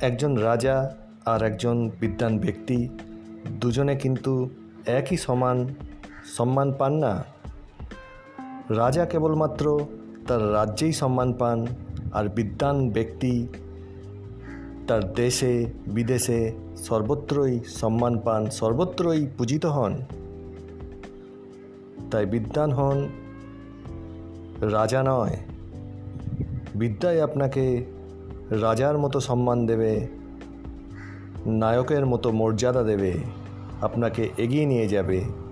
একজন রাজা আর একজন বিদ্বান ব্যক্তি দুজনে কিন্তু একই সমান সম্মান পান না। রাজা কেবলমাত্র তার রাজ্যেই সম্মান পান আর বিদ্বান ব্যক্তি তার দেশে, বিদেশে সর্বত্রই সম্মান পান, সর্বত্রই পূজিত হন। তাই বিদ্বান হন রাজা নয়। বিদ্যায় আপনাকে রাজার মতো সম্মান দেবে নায়কের মতো মর্যাদা দেবে আপনাকে এগিয়ে নিয়ে যাবে।